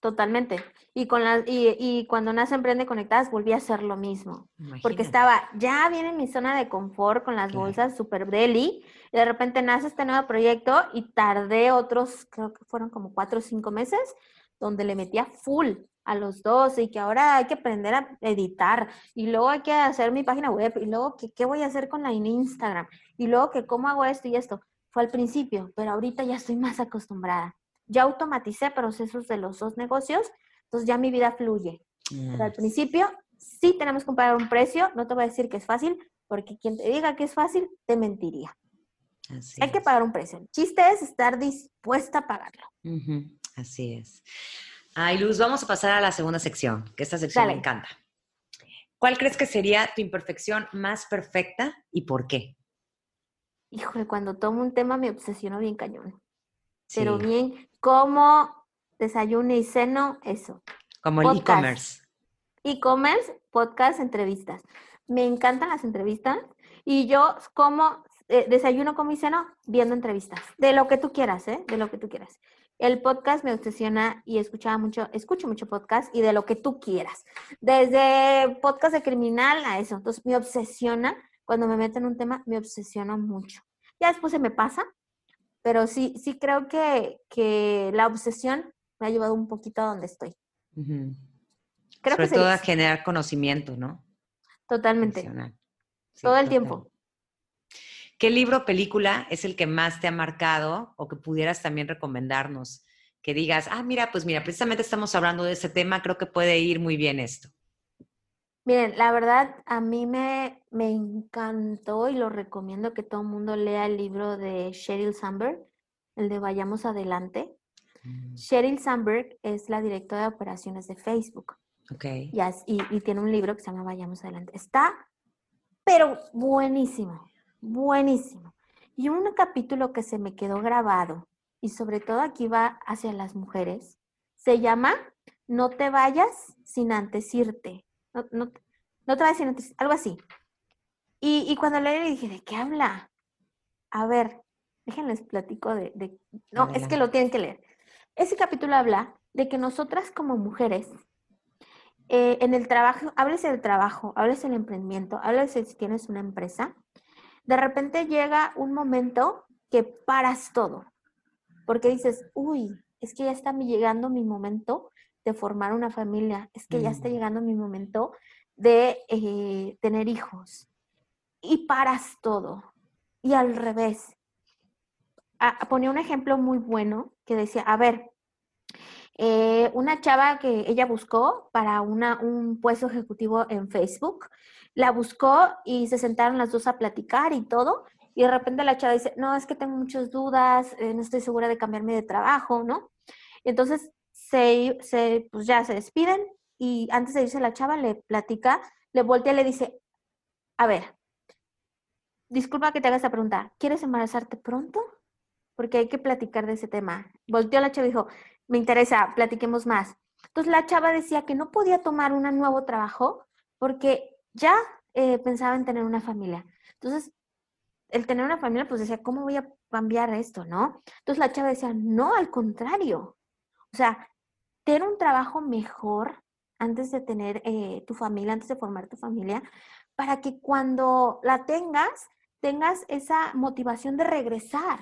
S2: Totalmente. Y, con las, y, y, cuando nace Emprende Conectadas volví a hacer lo mismo. Porque estaba ya bien en mi zona de confort con las bolsas super deli. Y de repente nace este nuevo proyecto y tardé otros, creo que fueron como cuatro o cinco meses, donde le metía full a los dos y que ahora hay que aprender a editar y luego hay que hacer mi página web y luego que qué voy a hacer con la Instagram y luego que cómo hago esto y esto. Fue al principio, pero ahorita ya estoy más acostumbrada ya automaticé procesos de los dos negocios, entonces ya mi vida fluye. Pero al principio sí tenemos que pagar un precio, no te voy a decir que es fácil, porque quien te diga que es fácil, te mentiría. Hay que pagar un precio. El chiste es estar dispuesta a pagarlo.
S1: Así es. Ay, Luz, vamos a pasar a la segunda sección, que esta sección me encanta. ¿Cuál crees que sería tu imperfección más perfecta y por qué?
S2: Híjole, cuando tomo un tema me obsesiono bien cañón. Pero bien, como desayuno y ceno, eso.
S1: Como el e-commerce.
S2: E-commerce, podcast, entrevistas. Me encantan las entrevistas y yo como eh, desayuno con mi ceno viendo entrevistas, de lo que tú quieras, ¿eh? De lo que tú quieras. El podcast me obsesiona y escuchaba mucho, escucho mucho podcast y de lo que tú quieras. Desde podcast de criminal a eso. Entonces me obsesiona, cuando me meto en un tema, me obsesiona mucho. Ya después se me pasa, pero sí, sí creo que, la obsesión me ha llevado un poquito a donde estoy.
S1: creo Sobre todo a generar conocimiento, ¿no?
S2: Totalmente. todo el tiempo.
S1: ¿Qué libro o película es el que más te ha marcado o que pudieras también recomendarnos? Que digas, ah, mira, pues mira, precisamente estamos hablando de ese tema, creo que puede ir muy bien esto.
S2: Miren, la verdad, a mí me, me encantó y lo recomiendo que todo el mundo lea el libro de Sheryl Sandberg, el de Vayamos Adelante. Mm. Sheryl Sandberg es la directora de operaciones de Facebook.
S1: Ok.
S2: Y, y, tiene un libro que se llama Vayamos Adelante. Está, pero buenísimo, buenísimo. Y un capítulo que se me quedó grabado, y sobre todo aquí va hacia las mujeres, se llama No te vayas sin antes irte no, no, a decir algo así. Y, cuando leí dije, ¿de qué habla? A ver, déjenles platico de... no, es que lo tienen que leer. Ese capítulo habla de que nosotras como mujeres, eh, en el trabajo, háblese del trabajo, háblese del emprendimiento, háblese si tienes una empresa, de repente llega un momento que paras todo, porque dices, uy, es que ya está llegando mi momento de formar una familia, es que ya está mm. llegando mi momento de eh, tener hijos. Y paras todo. Y al revés. ponía un ejemplo muy bueno que decía, a ver, eh, una chava que ella buscó para una, un puesto ejecutivo en Facebook, la buscó y se sentaron las dos a platicar y todo. Y de repente la chava dice, no, es que tengo muchas dudas, eh, no estoy segura de cambiarme de trabajo, ¿no? Entonces se, pues ya se despiden y antes de irse la chava le platica, le voltea y le dice, a ver, disculpa que te haga esta pregunta, ¿quieres embarazarte pronto porque hay que platicar de ese tema. Volteó la chava y dijo, me interesa, platiquemos más. Entonces la chava decía que no podía tomar un nuevo trabajo porque ya eh, pensaba en tener una familia. Entonces, el tener una familia, pues decía, ¿cómo voy a cambiar esto, no? Entonces la chava decía, no, al contrario. O sea, tener un trabajo mejor antes de tener eh, tu familia, antes de formar tu familia, para que cuando la tengas, tengas esa motivación de regresar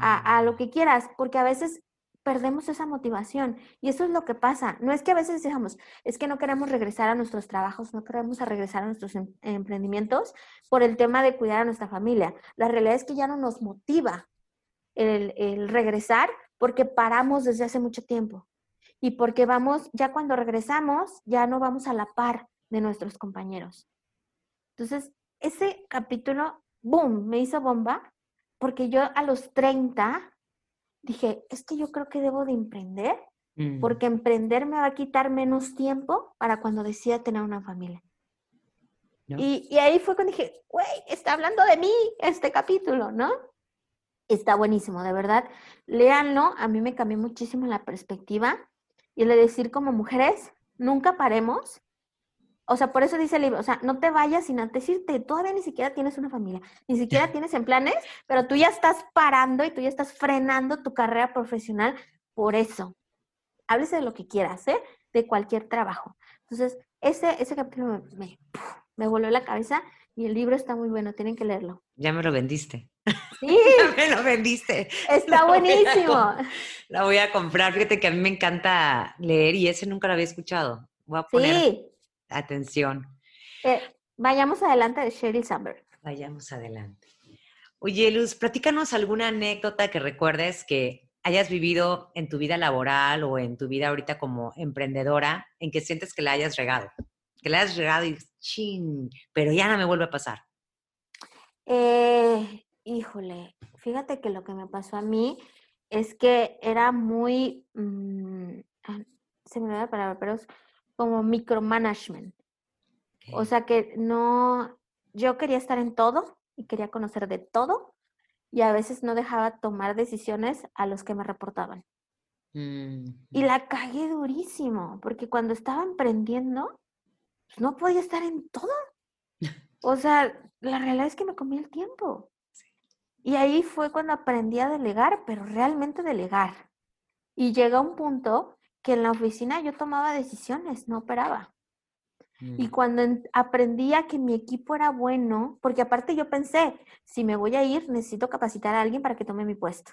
S2: a, a, lo mm. que quieras, porque a veces perdemos esa motivación y eso es lo que pasa. No es que a veces digamos, es que no queremos regresar a nuestros trabajos, no queremos regresar a nuestros em, emprendimientos por el tema de cuidar a nuestra familia. La realidad es que ya no nos motiva el, el regresar porque paramos desde hace mucho tiempo y porque vamos, ya cuando regresamos, ya no vamos a la par de nuestros compañeros. Entonces, ese capítulo, boom, me hizo bomba porque yo a los 30 dije, es que yo creo que debo de emprender, mm. porque emprender me va a quitar menos tiempo para cuando decida tener una familia. Y, y, ahí fue cuando dije, güey, está hablando de mí este capítulo, ¿no? Está buenísimo, de verdad. Léanlo, a mí me cambió muchísimo la perspectiva y le decir como mujeres, nunca paremos o sea, por eso dice el libro, o sea, no te vayas sin antes irte, todavía ni siquiera tienes una familia, ni siquiera tienes en planes, pero tú ya estás parando y tú ya estás frenando tu carrera profesional por eso. Háblese de lo que quieras, ¿eh? De cualquier trabajo. Entonces, ese, ese capítulo me, me, voló la cabeza y el libro está muy bueno, tienen que leerlo.
S1: Ya me lo vendiste.
S2: Sí.
S1: me lo vendiste.
S2: Está buenísimo.
S1: la voy a comprar. Fíjate que a mí me encanta leer y ese nunca lo había escuchado. Voy a poner sí atención.
S2: Eh, vayamos adelante de Sheryl Sandberg.
S1: Vayamos adelante. Oye, Luz, platícanos alguna anécdota que recuerdes que hayas vivido en tu vida laboral o en tu vida ahorita como emprendedora, en que sientes que la hayas regado. Que la hayas regado y ching, pero ya no me vuelve a pasar.
S2: Eh, híjole, fíjate que lo que me pasó a mí es que era muy, mm, se me da la palabra, pero como micromanagement. O sea que no, yo quería estar en todo y quería conocer de todo y a veces no dejaba tomar decisiones a los que me reportaban. Y la cagué durísimo, porque cuando estaba emprendiendo, pues, no podía estar en todo. O sea, la realidad es que me comí el tiempo. Y ahí fue cuando aprendí a delegar, pero realmente delegar. Y llega un punto que en la oficina yo tomaba decisiones, no operaba. Y mm. cuando aprendía que mi equipo era bueno, porque aparte yo pensé, si me voy a ir, necesito capacitar a alguien para que tome mi puesto.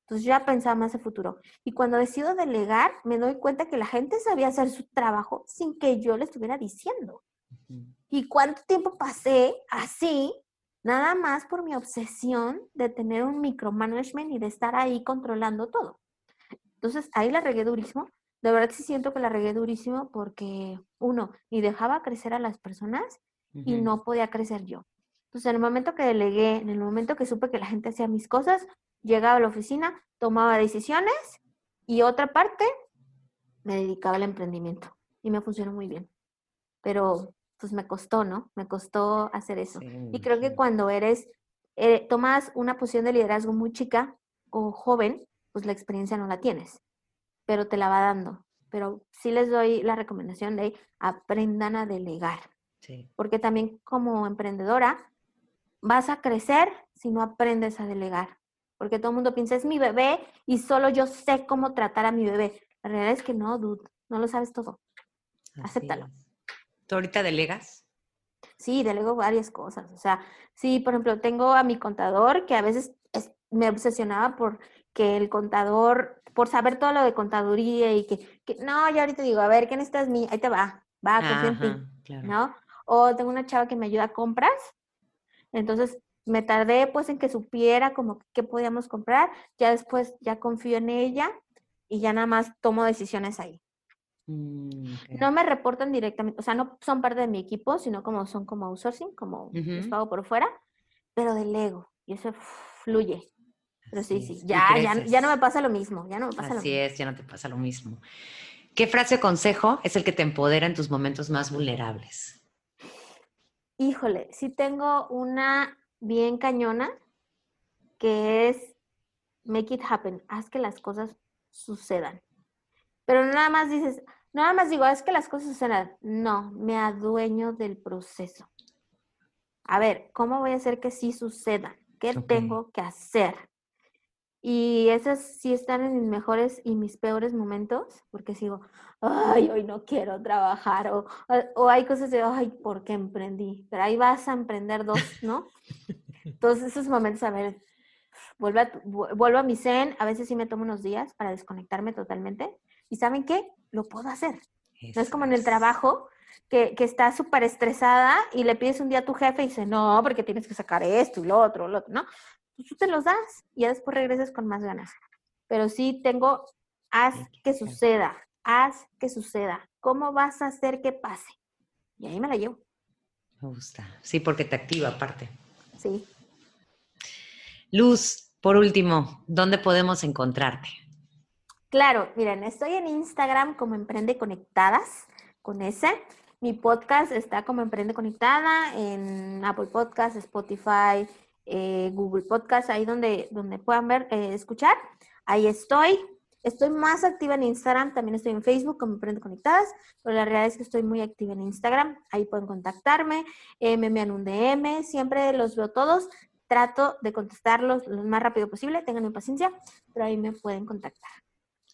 S2: Entonces yo ya pensaba más en futuro. Y cuando decido delegar, me doy cuenta que la gente sabía hacer su trabajo sin que yo le estuviera diciendo. ¿Y cuánto tiempo pasé así, nada más por mi obsesión de tener un micromanagement y de estar ahí controlando todo? Entonces ahí la regué durísimo. De verdad sí siento que la regué durísimo porque, uno, ni dejaba crecer a las personas y no podía crecer yo. Entonces, en el momento que delegué, en el momento que supe que la gente hacía mis cosas, llegaba a la oficina, tomaba decisiones y otra parte me dedicaba al emprendimiento y me funcionó muy bien. Pero pues me costó, ¿no? Me costó hacer eso. y creo que cuando eres, eh, tomas una posición de liderazgo muy chica o joven, pues la experiencia no la tienes, pero te la va dando. Pero sí les doy la recomendación de aprendan a delegar. Porque también como emprendedora vas a crecer si no aprendes a delegar. Porque todo el mundo piensa, es mi bebé y solo yo sé cómo tratar a mi bebé. La realidad es que no, dude, no lo sabes todo. Acéptalo.
S1: ¿Tú ahorita delegas?
S2: Sí, delego varias cosas. O sea, sí, por ejemplo, tengo a mi contador que a veces me obsesionaba por que el contador, por saber todo lo de contaduría y que, no, yo ahorita digo, a ver, ¿qué necesitas mi? Ahí te va, va, confía en ti, ¿no? O tengo una chava que me ayuda a compras, entonces me tardé pues en que supiera como qué podíamos comprar, ya después ya confío en ella y ya nada más tomo decisiones ahí. Mm, no me reportan directamente, o sea, no son parte de mi equipo, sino como son como outsourcing, como les pago por fuera, pero delego y eso fluye. Pero sí, sí, ya, ya, ya, no me pasa lo mismo, ya no me pasa
S1: Así es, ya no te pasa lo mismo. ¿Qué frase o consejo es el que te empodera en tus momentos más vulnerables?
S2: Híjole, sí tengo una bien cañona, que es make it happen, haz que las cosas sucedan. Pero nada más dices, nada más digo, es que las cosas sucedan. No, me adueño del proceso. A ver, ¿cómo voy a hacer que sí suceda? ¿Qué tengo que hacer? Y esas sí están en mis mejores y mis peores momentos, porque sigo, ay, hoy no quiero trabajar, o, o hay cosas de, ay, ¿por qué emprendí? Pero ahí vas a emprender dos, ¿no? Entonces, esos momentos, a ver, vuelvo a, vuelvo a mi zen, a veces sí me tomo unos días para desconectarme totalmente, y ¿saben qué? Lo puedo hacer. no es como en el trabajo, que, que estás súper estresada y le pides un día a tu jefe y dice, no, porque tienes que sacar esto y lo otro, lo otro, ¿no? Pues tú te los das y ya después regresas con más ganas. Pero sí tengo, haz que suceda, haz que suceda. ¿Cómo vas a hacer que pase? Y ahí me la llevo.
S1: Me gusta. Sí, porque te activa aparte.
S2: Sí.
S1: Luz, por último, ¿dónde podemos encontrarte?
S2: Claro, miren, estoy en Instagram como Emprende Conectadas, con ese. Mi podcast está como Emprende Conectada en Apple Podcast, Spotify, eh, Google Podcast, ahí donde, donde puedan ver, eh, escuchar. Ahí estoy. Estoy más activa en Instagram, también estoy en Facebook como Emprende Conectadas, pero la realidad es que estoy muy activa en Instagram. Ahí pueden contactarme, eh, me envían un DM, siempre los veo todos. Trato de contestarlos lo más rápido posible, tengan paciencia, pero ahí me pueden contactar.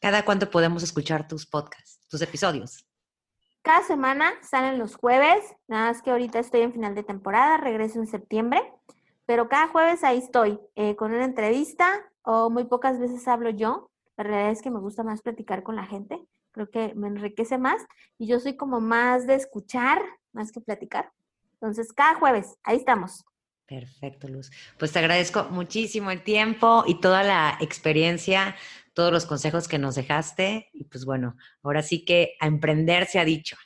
S1: ¿Cada cuánto podemos escuchar tus podcasts, tus episodios?
S2: Cada semana salen los jueves, nada más que ahorita estoy en final de temporada, regreso en septiembre, pero cada jueves ahí estoy eh, con una entrevista o muy pocas veces hablo yo. La realidad es que me gusta más platicar con la gente, creo que me enriquece más y yo soy como más de escuchar más que platicar. Entonces, cada jueves, ahí estamos.
S1: Perfecto, Luz. Pues te agradezco muchísimo el tiempo y toda la experiencia todos los consejos que nos dejaste. Y pues bueno, ahora sí que a emprender se ha dicho.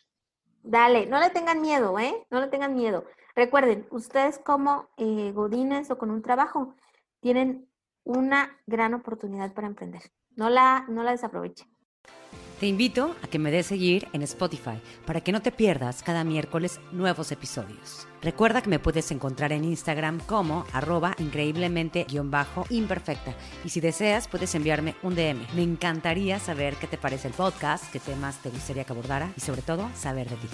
S2: Dale, no le tengan miedo, ¿eh? No le tengan miedo. Recuerden, ustedes como eh, godines o con un trabajo tienen una gran oportunidad para emprender. No la, no la desaprovechen.
S1: Te invito a que me des seguir en Spotify para que no te pierdas cada miércoles nuevos episodios. Recuerda que me puedes encontrar en Instagram como arroba increíblemente-imperfecta y si deseas puedes enviarme un DM. Me encantaría saber qué te parece el podcast, qué temas te gustaría que abordara y sobre todo saber de ti.